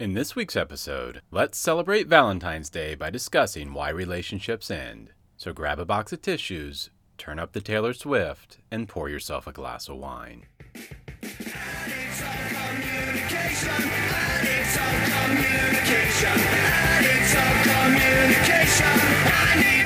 In this week's episode, let's celebrate Valentine's Day by discussing why relationships end. So grab a box of tissues, turn up the Taylor Swift, and pour yourself a glass of wine. Addicts of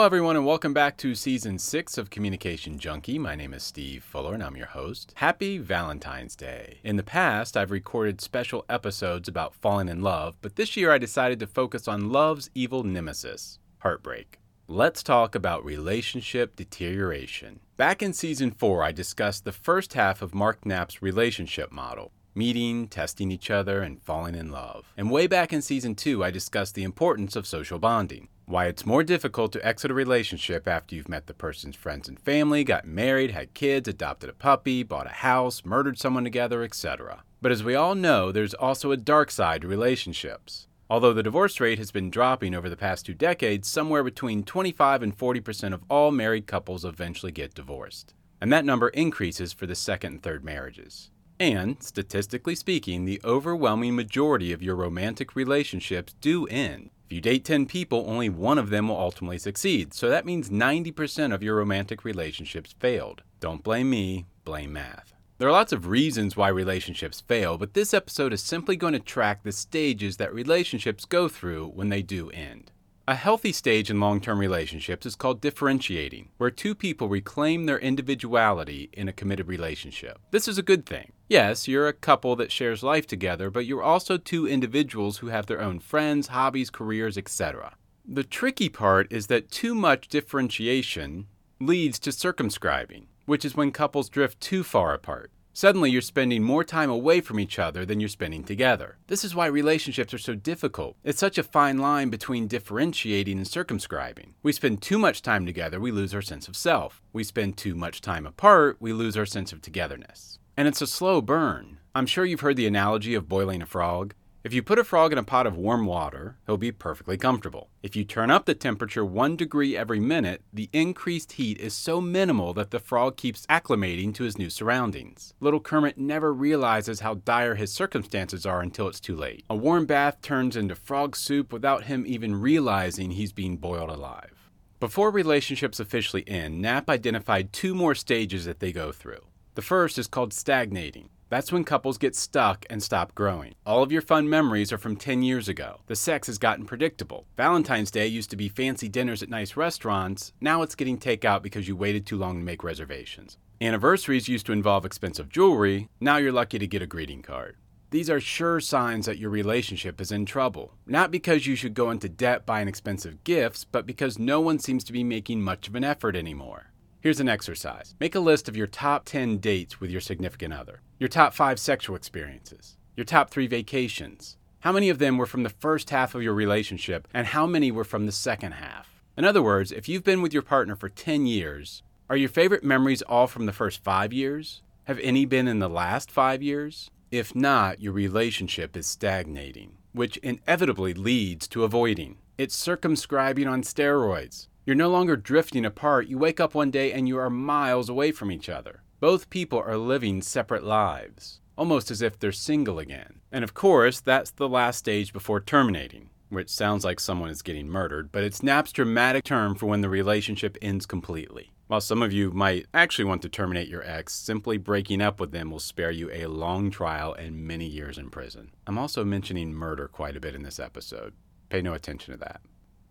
Hello, everyone, and welcome back to season six of Communication Junkie. My name is Steve Fuller, and I'm your host. Happy Valentine's Day. In the past, I've recorded special episodes about falling in love, but this year I decided to focus on love's evil nemesis heartbreak. Let's talk about relationship deterioration. Back in season four, I discussed the first half of Mark Knapp's relationship model meeting, testing each other, and falling in love. And way back in season two, I discussed the importance of social bonding. Why it's more difficult to exit a relationship after you've met the person's friends and family, got married, had kids, adopted a puppy, bought a house, murdered someone together, etc. But as we all know, there's also a dark side to relationships. Although the divorce rate has been dropping over the past two decades, somewhere between 25 and 40% of all married couples eventually get divorced. And that number increases for the second and third marriages. And, statistically speaking, the overwhelming majority of your romantic relationships do end. If you date 10 people, only one of them will ultimately succeed, so that means 90% of your romantic relationships failed. Don't blame me, blame math. There are lots of reasons why relationships fail, but this episode is simply going to track the stages that relationships go through when they do end. A healthy stage in long term relationships is called differentiating, where two people reclaim their individuality in a committed relationship. This is a good thing. Yes, you're a couple that shares life together, but you're also two individuals who have their own friends, hobbies, careers, etc. The tricky part is that too much differentiation leads to circumscribing, which is when couples drift too far apart. Suddenly, you're spending more time away from each other than you're spending together. This is why relationships are so difficult. It's such a fine line between differentiating and circumscribing. We spend too much time together, we lose our sense of self. We spend too much time apart, we lose our sense of togetherness. And it's a slow burn. I'm sure you've heard the analogy of boiling a frog. If you put a frog in a pot of warm water, he'll be perfectly comfortable. If you turn up the temperature one degree every minute, the increased heat is so minimal that the frog keeps acclimating to his new surroundings. Little Kermit never realizes how dire his circumstances are until it's too late. A warm bath turns into frog soup without him even realizing he's being boiled alive. Before relationships officially end, Knapp identified two more stages that they go through. The first is called stagnating. That's when couples get stuck and stop growing. All of your fun memories are from 10 years ago. The sex has gotten predictable. Valentine's Day used to be fancy dinners at nice restaurants. Now it's getting takeout because you waited too long to make reservations. Anniversaries used to involve expensive jewelry. Now you're lucky to get a greeting card. These are sure signs that your relationship is in trouble. Not because you should go into debt buying expensive gifts, but because no one seems to be making much of an effort anymore. Here's an exercise make a list of your top 10 dates with your significant other, your top five sexual experiences, your top three vacations. How many of them were from the first half of your relationship, and how many were from the second half? In other words, if you've been with your partner for 10 years, are your favorite memories all from the first five years? Have any been in the last five years? If not, your relationship is stagnating, which inevitably leads to avoiding. It's circumscribing on steroids. You're no longer drifting apart. You wake up one day and you are miles away from each other. Both people are living separate lives, almost as if they're single again. And of course, that's the last stage before terminating, which sounds like someone is getting murdered, but it's Knapp's dramatic term for when the relationship ends completely. While some of you might actually want to terminate your ex, simply breaking up with them will spare you a long trial and many years in prison. I'm also mentioning murder quite a bit in this episode. Pay no attention to that.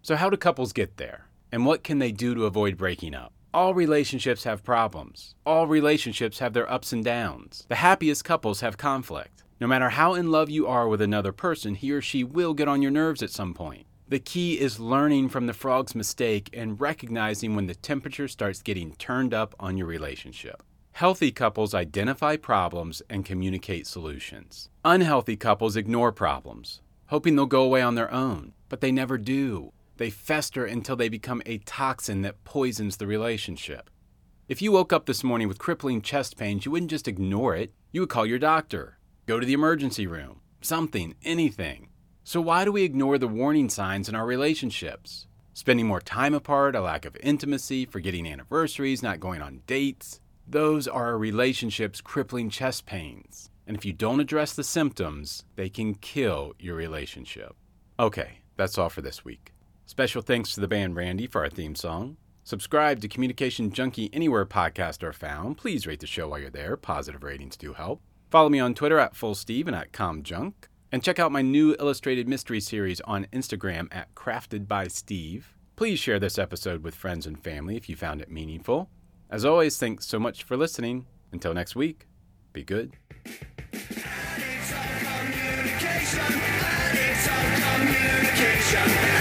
So, how do couples get there? And what can they do to avoid breaking up? All relationships have problems. All relationships have their ups and downs. The happiest couples have conflict. No matter how in love you are with another person, he or she will get on your nerves at some point. The key is learning from the frog's mistake and recognizing when the temperature starts getting turned up on your relationship. Healthy couples identify problems and communicate solutions. Unhealthy couples ignore problems, hoping they'll go away on their own, but they never do. They fester until they become a toxin that poisons the relationship. If you woke up this morning with crippling chest pains, you wouldn't just ignore it. You would call your doctor, go to the emergency room, something, anything. So, why do we ignore the warning signs in our relationships? Spending more time apart, a lack of intimacy, forgetting anniversaries, not going on dates. Those are a relationship's crippling chest pains. And if you don't address the symptoms, they can kill your relationship. Okay, that's all for this week. Special thanks to the band Randy for our theme song. Subscribe to Communication Junkie anywhere podcasts are found. Please rate the show while you're there. Positive ratings do help. Follow me on Twitter at FullSteve and at ComJunk. And check out my new illustrated mystery series on Instagram at Crafted by Steve. Please share this episode with friends and family if you found it meaningful. As always, thanks so much for listening. Until next week, be good. Communication. Communication.